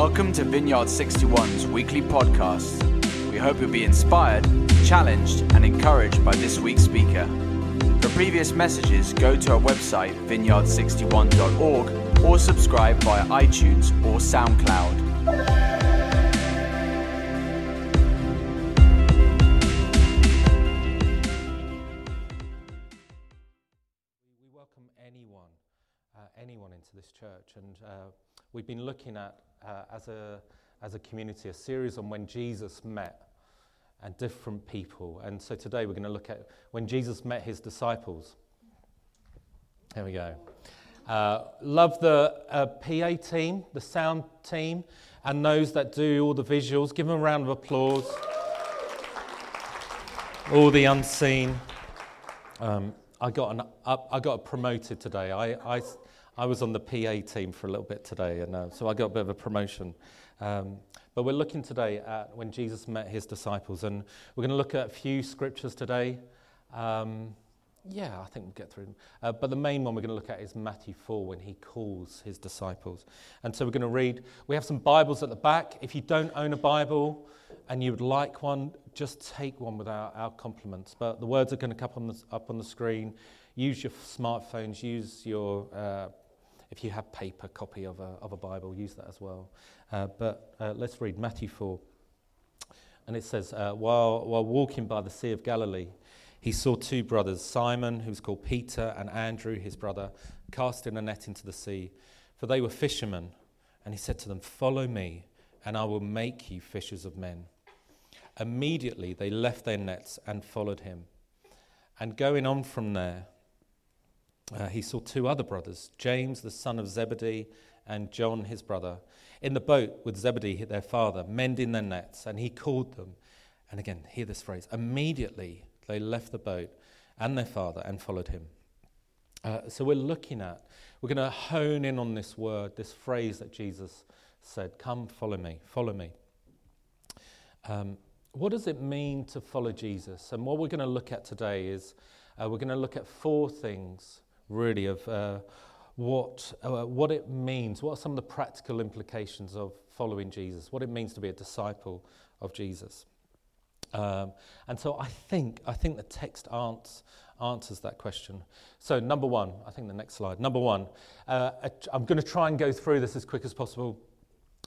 Welcome to Vineyard 61's weekly podcast. We hope you'll be inspired, challenged, and encouraged by this week's speaker. For previous messages, go to our website, vineyard61.org, or subscribe via iTunes or SoundCloud. We welcome anyone, uh, anyone into this church, and uh, we've been looking at uh, as a as a community a series on when Jesus met and different people. And so today we're going to look at when Jesus met his disciples. There we go. Uh, love the uh, PA team, the sound team, and those that do all the visuals. Give them a round of applause. all the unseen. Um, I got an, up, I got promoted today. I, I, I was on the PA team for a little bit today, and uh, so I got a bit of a promotion. Um, but we're looking today at when Jesus met his disciples, and we're going to look at a few scriptures today. Um, yeah, I think we'll get through them. Uh, but the main one we're going to look at is Matthew 4 when he calls his disciples. And so we're going to read. We have some Bibles at the back. If you don't own a Bible and you would like one, just take one without our compliments. But the words are going to come up on the, up on the screen. Use your smartphones, use your, uh, if you have paper copy of a, of a Bible, use that as well. Uh, but uh, let's read Matthew 4. And it says, uh, while, while walking by the Sea of Galilee, he saw two brothers, Simon, who was called Peter, and Andrew, his brother, casting a net into the sea, for they were fishermen. And he said to them, Follow me, and I will make you fishers of men. Immediately they left their nets and followed him. And going on from there, uh, he saw two other brothers, James, the son of Zebedee, and John, his brother, in the boat with Zebedee, their father, mending their nets. And he called them. And again, hear this phrase immediately they left the boat and their father and followed him. Uh, so we're looking at, we're going to hone in on this word, this phrase that Jesus said, Come, follow me, follow me. Um, what does it mean to follow Jesus? And what we're going to look at today is uh, we're going to look at four things, really, of uh, what, uh, what it means, what are some of the practical implications of following Jesus, what it means to be a disciple of Jesus. Um, and so I think, I think the text ans- answers that question. So, number one, I think the next slide. Number one, uh, I'm going to try and go through this as quick as possible.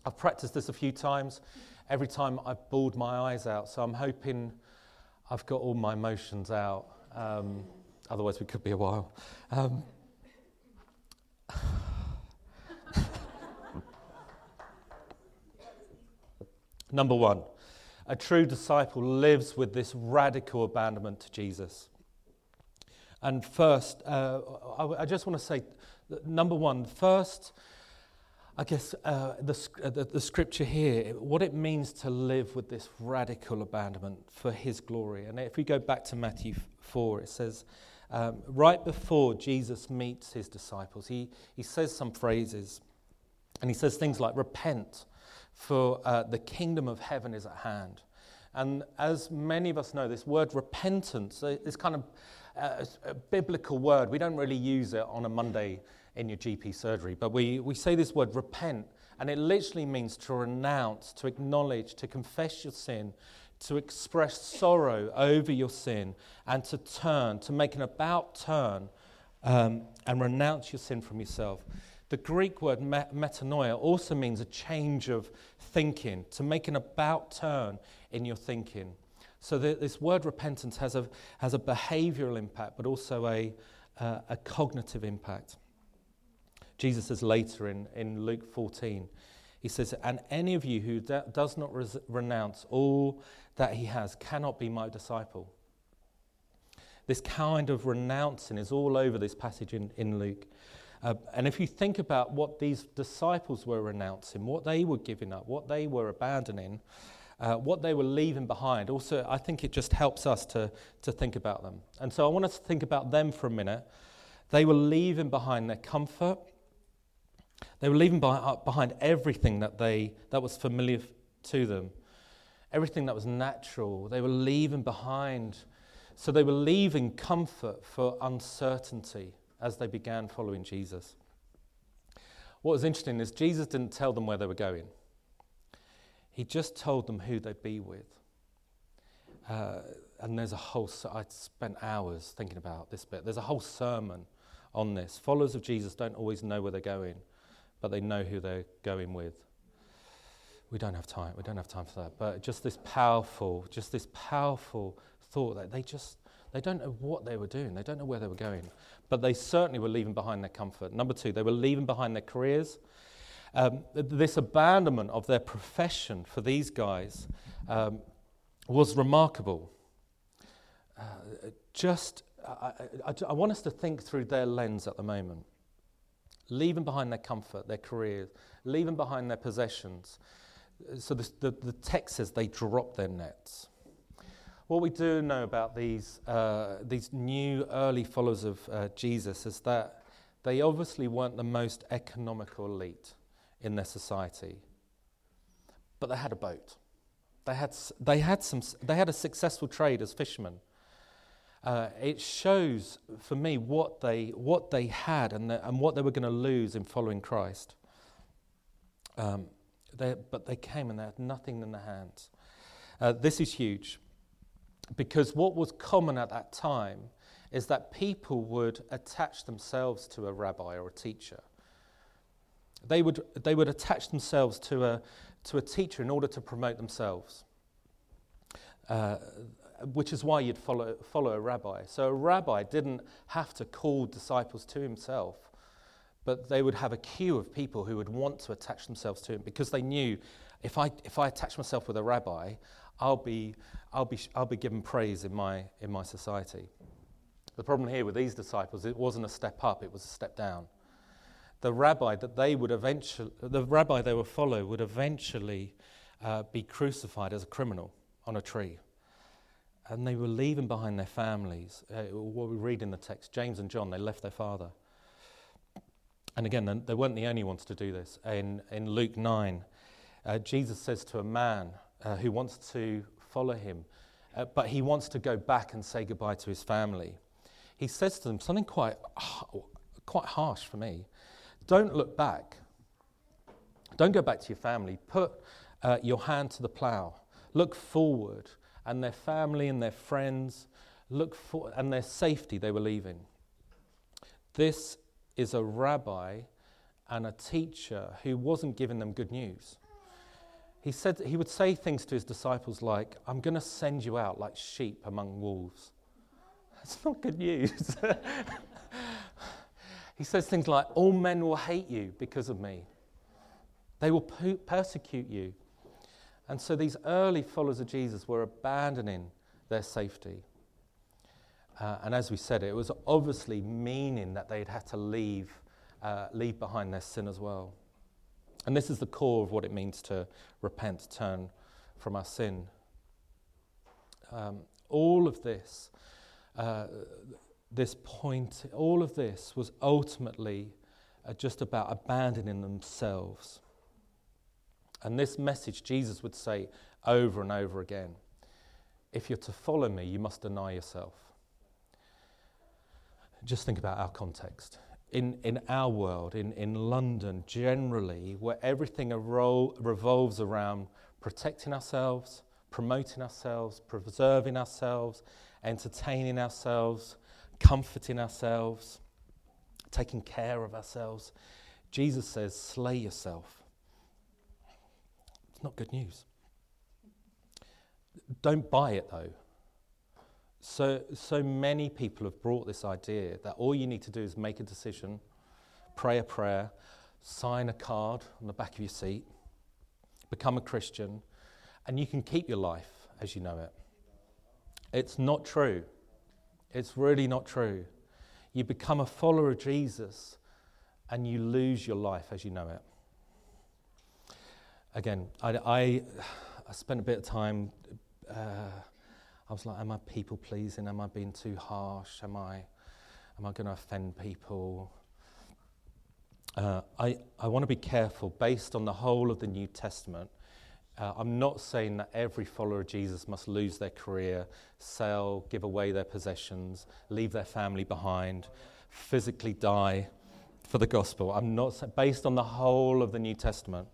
I've practiced this a few times. Every time I've bawled my eyes out, so I'm hoping I've got all my emotions out. Um, otherwise, we could be a while. Um, number one, a true disciple lives with this radical abandonment to Jesus. And first, uh, I, I, just want to say, number one, first, I guess uh, the, uh, the, the, scripture here, what it means to live with this radical abandonment for his glory. And if we go back to Matthew 4, it says, um, right before Jesus meets his disciples, he, he says some phrases. And he says things like, repent, for uh, the kingdom of heaven is at hand. And as many of us know, this word repentance, uh, this kind of uh, biblical word, we don't really use it on a Monday in your GP surgery, but we, we say this word repent, and it literally means to renounce, to acknowledge, to confess your sin, to express sorrow over your sin, and to turn, to make an about turn um, and renounce your sin from yourself. The Greek word metanoia also means a change of thinking, to make an about turn in your thinking. So the, this word repentance has a, has a behavioral impact, but also a, uh, a cognitive impact. Jesus says later in, in Luke 14, he says, And any of you who does not res- renounce all that he has cannot be my disciple. This kind of renouncing is all over this passage in, in Luke. Uh, and if you think about what these disciples were renouncing, what they were giving up, what they were abandoning, uh, what they were leaving behind, also, I think it just helps us to, to think about them. And so I want us to think about them for a minute. They were leaving behind their comfort. They were leaving uh, behind everything that, they, that was familiar to them, everything that was natural. They were leaving behind. So they were leaving comfort for uncertainty as they began following Jesus. What was interesting is Jesus didn't tell them where they were going. he just told them who they'd be with. Uh, and there's a whole, I spent hours thinking about this bit. There's a whole sermon on this. Followers of Jesus don't always know where they're going, but they know who they're going with. We don't have time. We don't have time for that. But just this powerful, just this powerful thought that they just, they don't know what they were doing. They don't know where they were going. But they certainly were leaving behind their comfort. Number two, they were leaving behind their careers. Um, this abandonment of their profession for these guys um, was remarkable. Uh, just, I, I, I want us to think through their lens at the moment. Leaving behind their comfort, their careers, leaving behind their possessions. So the, the, the text says they dropped their nets. What we do know about these, uh, these new early followers of uh, Jesus is that they obviously weren't the most economical elite in their society, but they had a boat. They had, they had, some, they had a successful trade as fishermen. Uh, it shows for me what they, what they had and, the, and what they were going to lose in following Christ. Um, they, but they came and they had nothing in their hands. Uh, this is huge because what was common at that time is that people would attach themselves to a rabbi or a teacher. They would, they would attach themselves to a, to a teacher in order to promote themselves, uh, which is why you'd follow, follow a rabbi. So a rabbi didn't have to call disciples to himself, but they would have a queue of people who would want to attach themselves to him because they knew if I, if I attach myself with a rabbi, I'll be, I'll be, I'll be given praise in my, in my society. The problem here with these disciples, it wasn't a step up, it was a step down. The rabbi that they would eventually, the rabbi they would follow would eventually uh, be crucified as a criminal on a tree. And they were leaving behind their families. Uh, what we read in the text, James and John, they left their father. And again, they weren't the only ones to do this. In, in Luke 9, uh, Jesus says to a man uh, who wants to follow him, uh, but he wants to go back and say goodbye to his family. He says to them something quite, quite harsh for me. Don't look back. Don't go back to your family. Put uh, your hand to the plow. Look forward. And their family and their friends, look for, and their safety they were leaving. This is a rabbi and a teacher who wasn't giving them good news he, said, he would say things to his disciples like, I'm going to send you out like sheep among wolves. That's not good news. he says things like, All men will hate you because of me, they will persecute you. And so these early followers of Jesus were abandoning their safety. Uh, and as we said, it was obviously meaning that they'd had to leave, uh, leave behind their sin as well. And this is the core of what it means to repent, turn from our sin. Um, all of this, uh, this point, all of this was ultimately uh, just about abandoning themselves. And this message, Jesus would say over and over again if you're to follow me, you must deny yourself. Just think about our context in, in our world, in, in London generally, where everything revolves around protecting ourselves, promoting ourselves, preserving ourselves, entertaining ourselves, comforting ourselves, taking care of ourselves. Jesus says, slay yourself. It's not good news. Don't buy it though. So, so many people have brought this idea that all you need to do is make a decision, pray a prayer, sign a card on the back of your seat, become a Christian, and you can keep your life as you know it. It's not true. It's really not true. You become a follower of Jesus and you lose your life as you know it. Again, I, I, I spent a bit of time. Uh, I was like, am I people pleasing? Am I being too harsh? Am I, am I going to offend people? Uh, I, I want to be careful based on the whole of the New Testament. Uh, I'm not saying that every follower of Jesus must lose their career, sell, give away their possessions, leave their family behind, physically die for the gospel. I'm not based on the whole of the New Testament.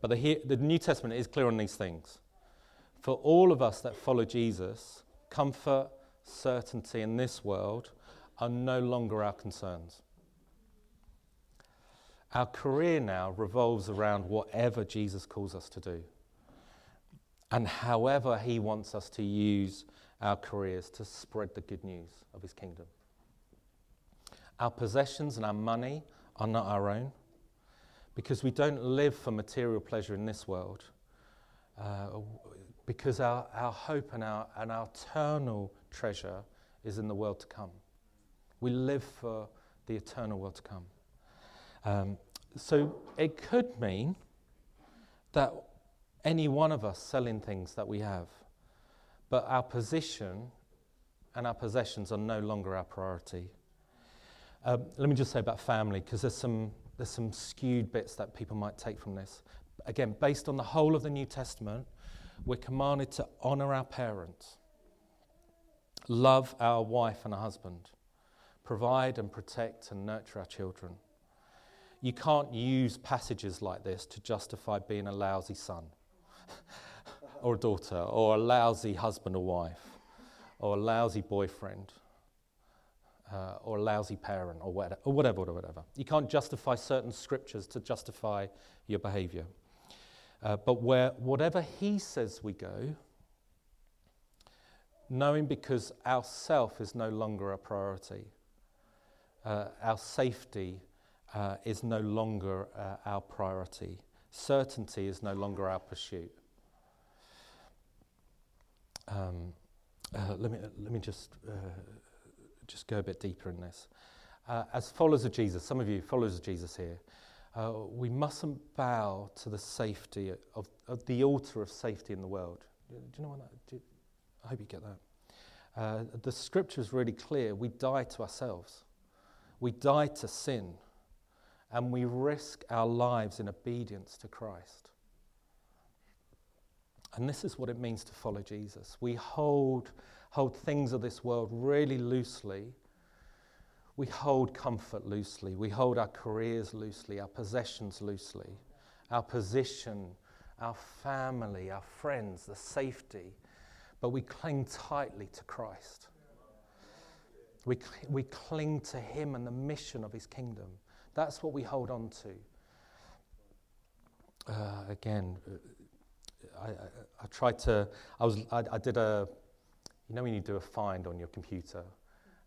But the, the New Testament is clear on these things. For all of us that follow Jesus, comfort, certainty in this world are no longer our concerns. Our career now revolves around whatever Jesus calls us to do and however he wants us to use our careers to spread the good news of his kingdom. Our possessions and our money are not our own because we don't live for material pleasure in this world. Uh, because our, our hope and our, and our eternal treasure is in the world to come. We live for the eternal world to come. Um, so it could mean that any one of us selling things that we have, but our position and our possessions are no longer our priority. Um, let me just say about family, because there's some, there's some skewed bits that people might take from this. Again, based on the whole of the New Testament, we're commanded to honor our parents, love our wife and husband, provide and protect and nurture our children. You can't use passages like this to justify being a lousy son or a daughter or a lousy husband or wife or a lousy boyfriend uh, or a lousy parent or whatever, or whatever, or whatever. You can't justify certain scriptures to justify your behavior. Uh, but where whatever he says we go, knowing because our self is no longer a priority, uh, our safety uh, is no longer uh, our priority, certainty is no longer our pursuit. Um, uh, let me let me just uh, just go a bit deeper in this. as followers of Jesus, some of you followers of Jesus here, uh, we mustn't bow to the safety of, of, the altar of safety in the world. Do you know what that? Do, I hope you get that. Uh, the scripture is really clear. We die to ourselves. We die to sin, and we risk our lives in obedience to Christ. And this is what it means to follow Jesus. We hold, hold things of this world really loosely we hold comfort loosely, we hold our careers loosely, our possessions loosely, our position, our family, our friends, the safety, but we cling tightly to Christ. We, we cling to Him and the mission of His kingdom. That's what we hold on to. Uh, again, I, I, I, tried to, I, was, I, I did a, you know when you do a find on your computer?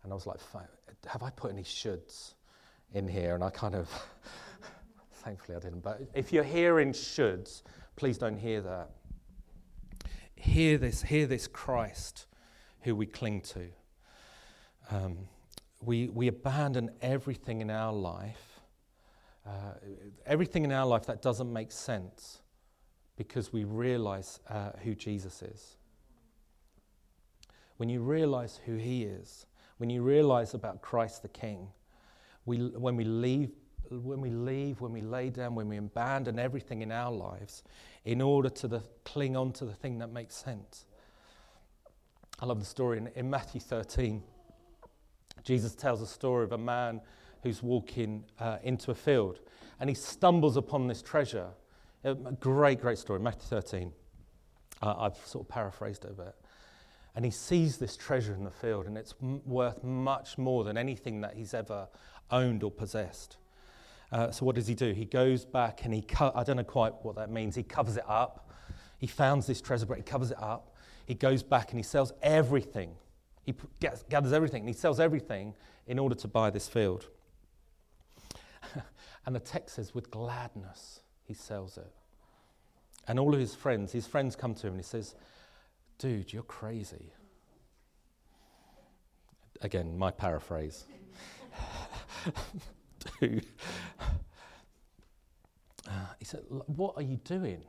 And I was like, have I put any shoulds in here? And I kind of, thankfully I didn't. But if you're hearing shoulds, please don't hear that. Hear this, hear this Christ who we cling to. Um, we, we abandon everything in our life, uh, everything in our life that doesn't make sense because we realize uh, who Jesus is. When you realize who he is, when you realize about Christ the King, we, when we leave, when we leave, when we lay down, when we abandon everything in our lives in order to the, cling on to the thing that makes sense. I love the story in, in Matthew 13. Jesus tells a story of a man who's walking uh, into a field and he stumbles upon this treasure. A great, great story, Matthew 13. Uh, I've sort of paraphrased it a bit. And he sees this treasure in the field, and it's m- worth much more than anything that he's ever owned or possessed. Uh, so, what does he do? He goes back and he, co- I don't know quite what that means, he covers it up. He founds this treasure, but he covers it up. He goes back and he sells everything. He p- gets, gathers everything, and he sells everything in order to buy this field. and the text says, with gladness, he sells it. And all of his friends, his friends come to him and he says, Dude, you're crazy. Again, my paraphrase. Dude. Uh, he said, What are you doing?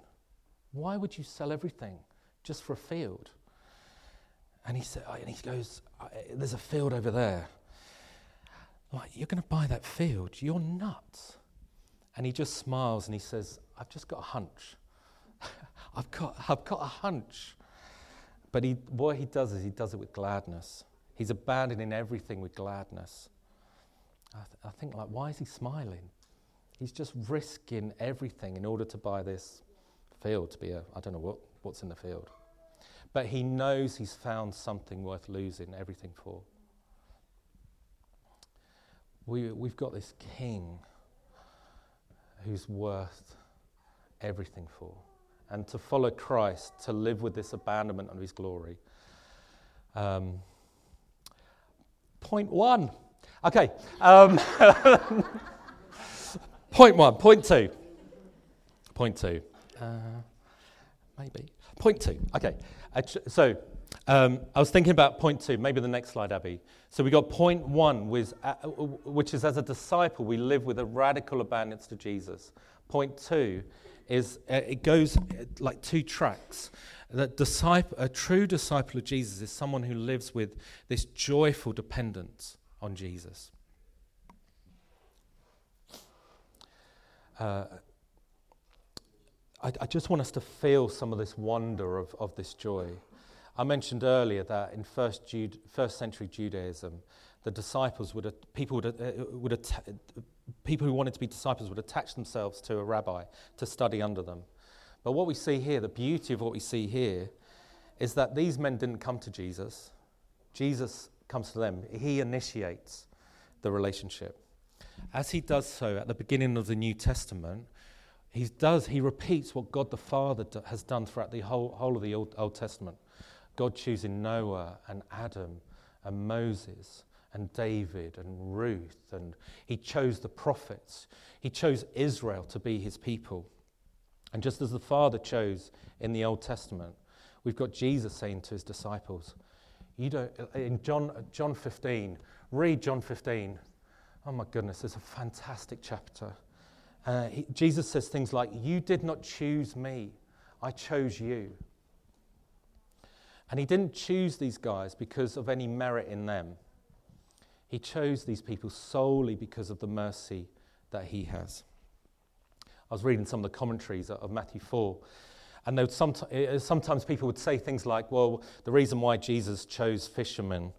Why would you sell everything just for a field? And he said, and he goes, There's a field over there. Like, you're going to buy that field? You're nuts. And he just smiles and he says, I've just got a hunch. I've got, I've got a hunch. But he, what he does is he does it with gladness. He's abandoning everything with gladness. I, th- I think, like, why is he smiling? He's just risking everything in order to buy this, field to be a, I don't know what, what's in the field. But he knows he's found something worth losing everything for. We, we've got this king who's worth everything for. And to follow Christ, to live with this abandonment of his glory. Um, point one. Okay. Um, point one. Point two. Point two. Uh, maybe. Point two. Okay. So um, I was thinking about point two. Maybe the next slide, Abby. So we got point one, which, uh, which is as a disciple, we live with a radical abandonance to Jesus. Point two is uh, it goes uh, like two tracks. That disciple, a true disciple of Jesus is someone who lives with this joyful dependence on Jesus. Uh, I, I, just want us to feel some of this wonder of, of this joy. I mentioned earlier that in first, Jude, first century Judaism, the disciples would, people, would, uh, would people who wanted to be disciples would attach themselves to a rabbi to study under them. But what we see here, the beauty of what we see here, is that these men didn't come to Jesus. Jesus comes to them. He initiates the relationship. As he does so at the beginning of the New Testament, he does he repeats what God the Father has done throughout the whole, whole of the Old, Old Testament. God choosing Noah and Adam and Moses and David and Ruth, and he chose the prophets. He chose Israel to be his people. And just as the Father chose in the Old Testament, we've got Jesus saying to his disciples, you don't, in John, John 15, read John 15. Oh my goodness, it's a fantastic chapter. Uh, he, Jesus says things like, You did not choose me, I chose you. And he didn't choose these guys because of any merit in them. He chose these people solely because of the mercy that he has. I was reading some of the commentaries of Matthew 4, and sometimes, sometimes people would say things like, well, the reason why Jesus chose fishermen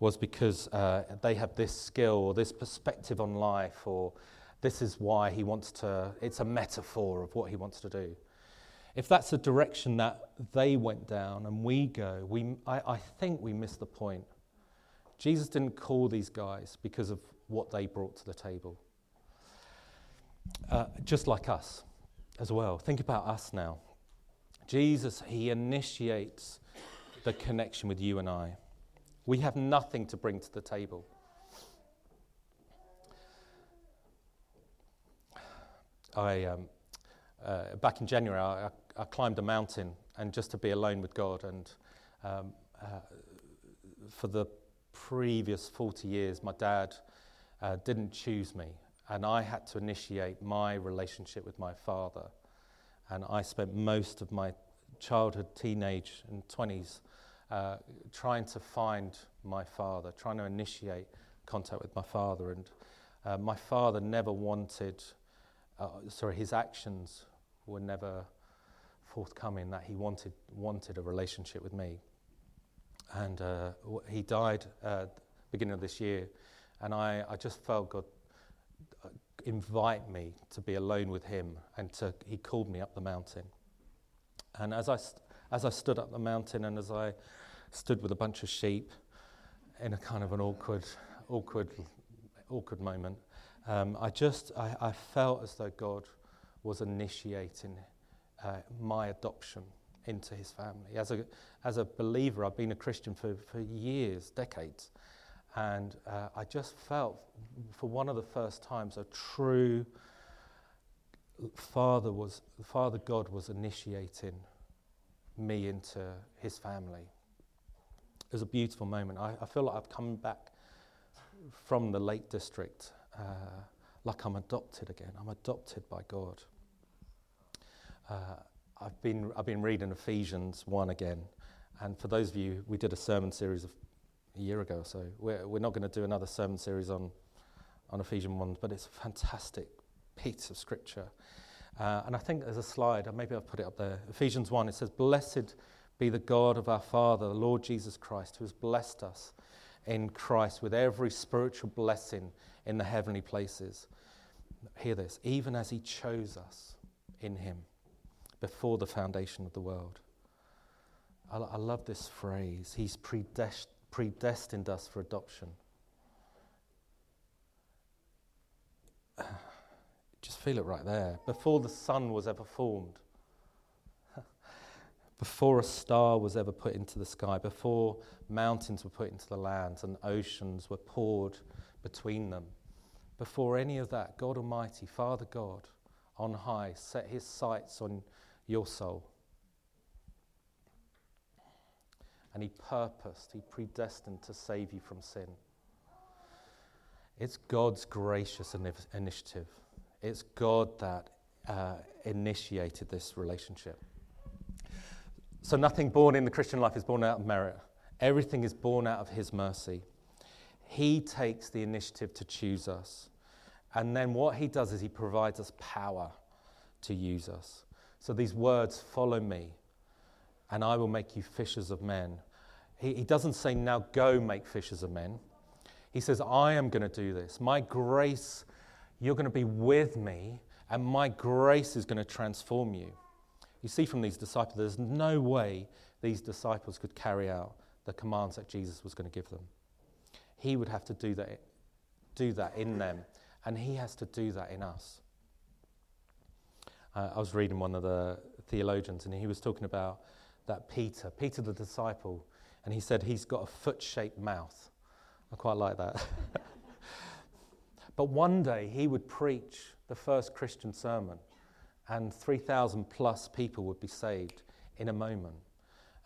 was because uh, they have this skill or this perspective on life, or this is why he wants to, it's a metaphor of what he wants to do. If that's the direction that they went down and we go, we, I, I think we miss the point. Jesus didn't call these guys because of what they brought to the table. Uh, just like us as well. Think about us now. Jesus, he initiates the connection with you and I. We have nothing to bring to the table. I, um, uh, back in January, I, I, climbed a mountain and just to be alone with God. And um, uh, for the previous 40 years, my dad uh, didn't choose me, and I had to initiate my relationship with my father. And I spent most of my childhood, teenage, and 20s uh, trying to find my father, trying to initiate contact with my father. And uh, my father never wanted, uh, sorry, his actions were never forthcoming that he wanted, wanted a relationship with me. And uh, he died uh, beginning of this year, and I, I just felt God uh, invite me to be alone with him, and to, he called me up the mountain. And as I, st- as I stood up the mountain and as I stood with a bunch of sheep in a kind of an awkward, awkward, awkward moment, um, I just I, I, felt as though God was initiating uh, my adoption into His family. As a as a believer, I've been a Christian for, for years, decades, and uh, I just felt, for one of the first times, a true Father was Father God was initiating me into His family. It was a beautiful moment. I, I feel like I've come back from the Lake District uh, like I'm adopted again. I'm adopted by God. Uh, I've been, I've been reading Ephesians 1 again. And for those of you, we did a sermon series of a year ago or so. We're, we're not going to do another sermon series on, on Ephesians 1, but it's a fantastic piece of scripture. Uh, and I think there's a slide, maybe I'll put it up there. Ephesians 1, it says, Blessed be the God of our Father, the Lord Jesus Christ, who has blessed us in Christ with every spiritual blessing in the heavenly places. Hear this, even as he chose us in him before the foundation of the world. I, I love this phrase. He's predest- predestined us for adoption. Just feel it right there. Before the sun was ever formed, before a star was ever put into the sky, before mountains were put into the lands and oceans were poured between them, before any of that, God Almighty, Father God on high, set his sights on your soul. And he purposed, he predestined to save you from sin. It's God's gracious initiative. It's God that uh, initiated this relationship. So, nothing born in the Christian life is born out of merit. Everything is born out of His mercy. He takes the initiative to choose us. And then what He does is He provides us power to use us. So, these words, follow me, and I will make you fishers of men. He, he doesn't say, now go make fishers of men. He says, I am going to do this. My grace, you're going to be with me, and my grace is going to transform you. You see from these disciples, there's no way these disciples could carry out the commands that Jesus was going to give them. He would have to do that, do that in them, and he has to do that in us. Uh, I was reading one of the theologians, and he was talking about that Peter, Peter the disciple, and he said he's got a foot shaped mouth. I quite like that. but one day he would preach the first Christian sermon, and 3,000 plus people would be saved in a moment.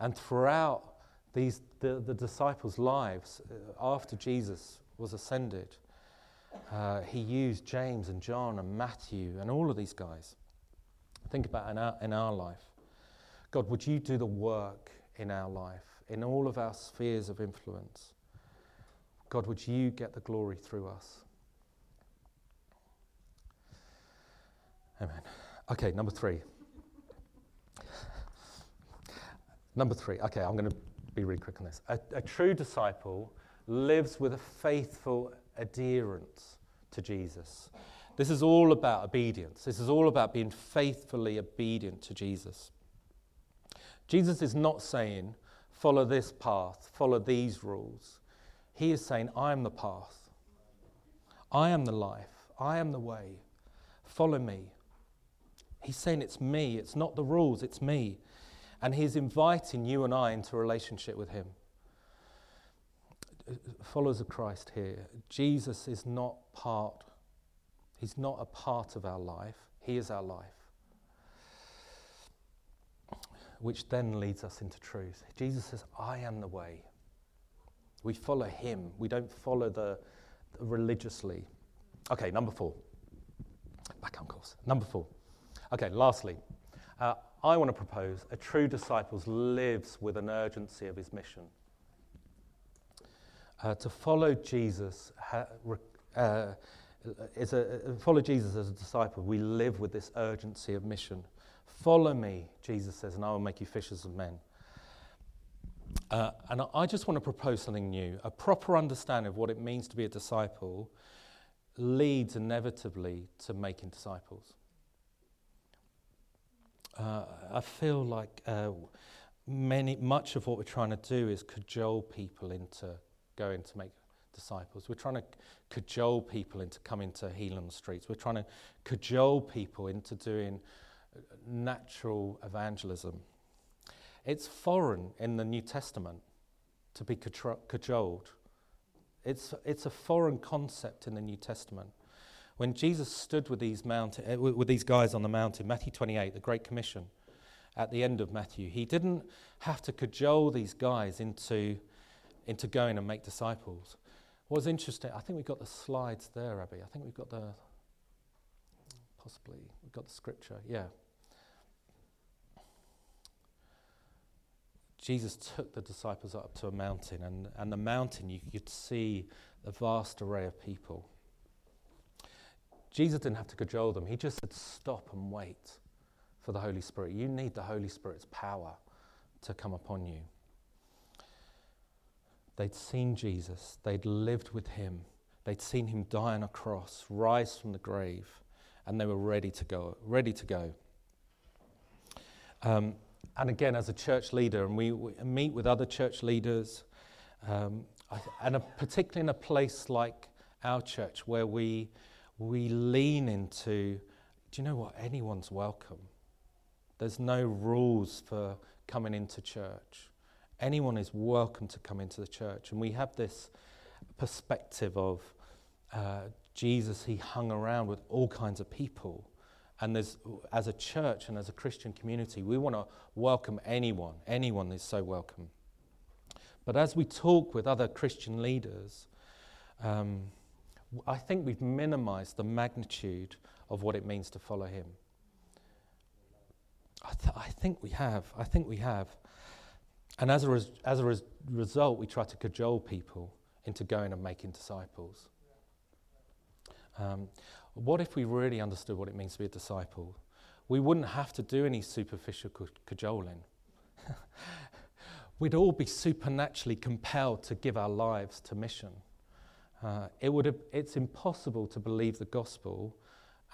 And throughout these, the, the disciples' lives, uh, after Jesus was ascended, uh, he used James and John and Matthew and all of these guys. Think about in our, in our life. God, would you do the work in our life, in all of our spheres of influence? God, would you get the glory through us? Amen. Okay, number three. number three. Okay, I'm going to be really quick on this. A, a true disciple lives with a faithful adherence to Jesus. This is all about obedience. This is all about being faithfully obedient to Jesus. Jesus is not saying, follow this path, follow these rules. He is saying, I am the path. I am the life. I am the way. Follow me. He's saying it's me. It's not the rules, it's me. And he's inviting you and I into a relationship with him. Followers of Christ here, Jesus is not part, he's not a part of our life, he is our life. Which then leads us into truth. Jesus says, I am the way. We follow him. We don't follow the, the religiously. Okay, number four. Back on course. Number four. Okay, lastly, uh, I want to propose a true disciple lives with an urgency of his mission. Uh, to follow Jesus ha, uh, is a, follow Jesus as a disciple. We live with this urgency of mission. Follow me, Jesus says, and I will make you fishers of men. Uh, and I just want to propose something new. A proper understanding of what it means to be a disciple leads inevitably to making disciples. Uh, I feel like uh, many, much of what we're trying to do is cajole people into going to make disciples. We're trying to cajole people into coming to heal on the streets. We're trying to cajole people into doing natural evangelism. It's foreign in the New Testament to be cajoled. It's, it's a foreign concept in the New Testament. When Jesus stood with these, mountain, uh, with these guys on the mountain, Matthew 28, the Great Commission, at the end of Matthew, he didn't have to cajole these guys into, into going and make disciples. What was interesting, I think we've got the slides there, Abby. I think we've got the, possibly, we've got the scripture, yeah. Jesus took the disciples up to a mountain, and, and the mountain you could see a vast array of people. Jesus didn't have to cajole them, he just said, Stop and wait for the Holy Spirit. You need the Holy Spirit's power to come upon you. They'd seen Jesus, they'd lived with him, they'd seen him die on a cross, rise from the grave, and they were ready to go, ready to go. Um, and again, as a church leader, and we, we meet with other church leaders, um, and a, particularly in a place like our church where we, we lean into do you know what? Anyone's welcome. There's no rules for coming into church. Anyone is welcome to come into the church. And we have this perspective of uh, Jesus, he hung around with all kinds of people. And as a church and as a Christian community, we want to welcome anyone. Anyone is so welcome. But as we talk with other Christian leaders, um, I think we've minimized the magnitude of what it means to follow him. I, th- I think we have. I think we have. And as a, res- as a res- result, we try to cajole people into going and making disciples. Um, what if we really understood what it means to be a disciple? We wouldn't have to do any superficial cajoling. we'd all be supernaturally compelled to give our lives to mission. Uh, it would it's impossible to believe the gospel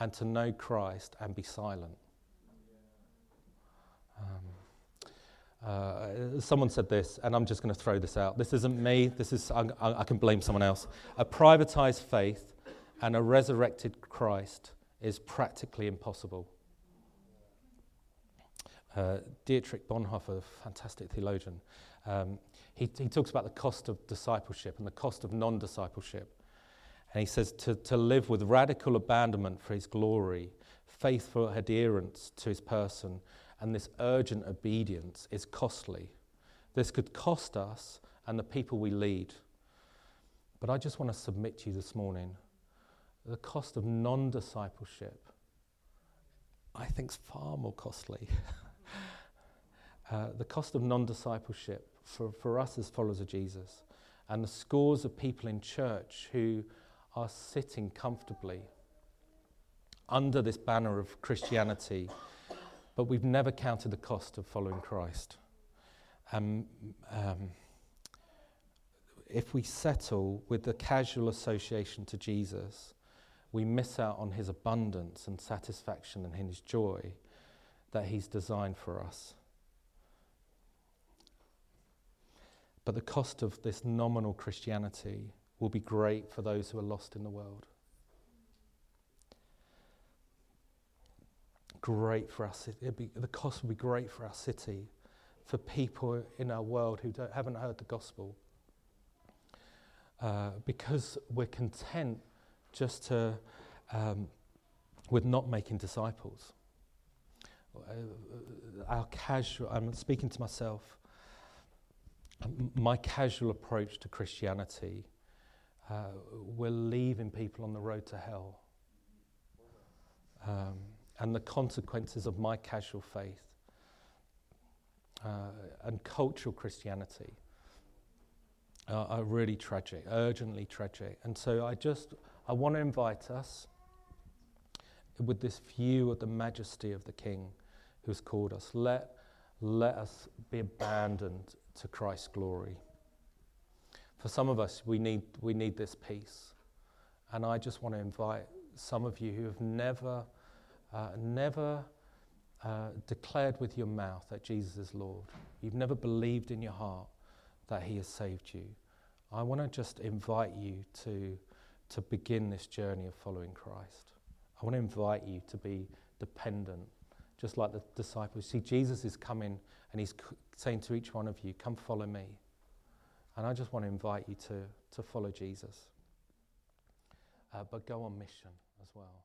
and to know Christ and be silent. Um, uh, someone said this, and I'm just going to throw this out. This isn't me. This is I, I can blame someone else. A privatized faith and a resurrected Christ is practically impossible. Uh, Dietrich Bonhoeffer, fantastic theologian, um, he, he talks about the cost of discipleship and the cost of non discipleship. And he says to, to live with radical abandonment for his glory, faithful adherence to his person, and this urgent obedience is costly. This could cost us and the people we lead. But I just want to submit to you this morning the cost of non discipleship, I think, is far more costly. uh, the cost of non discipleship for, for us as followers of Jesus, and the scores of people in church who are sitting comfortably under this banner of Christianity, but we've never counted the cost of following Christ. Um, um, if we settle with the casual association to Jesus, we miss out on his abundance and satisfaction and his joy that he's designed for us. But the cost of this nominal Christianity will be great for those who are lost in the world. Great for us. Be, the cost would be great for our city, for people in our world who haven't heard the gospel. Uh, because we're content just to, um, with not making disciples. Uh, our casual, I'm speaking to myself, my casual approach to Christianity uh, we're leaving people on the road to hell. Um, and the consequences of my casual faith uh, and cultural Christianity are, are really tragic, urgently tragic. And so I just, I want to invite us with this view of the majesty of the King who's called us. Let, let us be abandoned to Christ's glory. For some of us, we need, we need this peace. And I just want to invite some of you who have never, uh, never uh, declared with your mouth that Jesus is Lord. You've never believed in your heart that He has saved you. I want to just invite you to, to begin this journey of following Christ. I want to invite you to be dependent, just like the disciples. See, Jesus is coming and He's saying to each one of you, Come follow me. And I just want to invite you to, to follow Jesus, uh, but go on mission as well.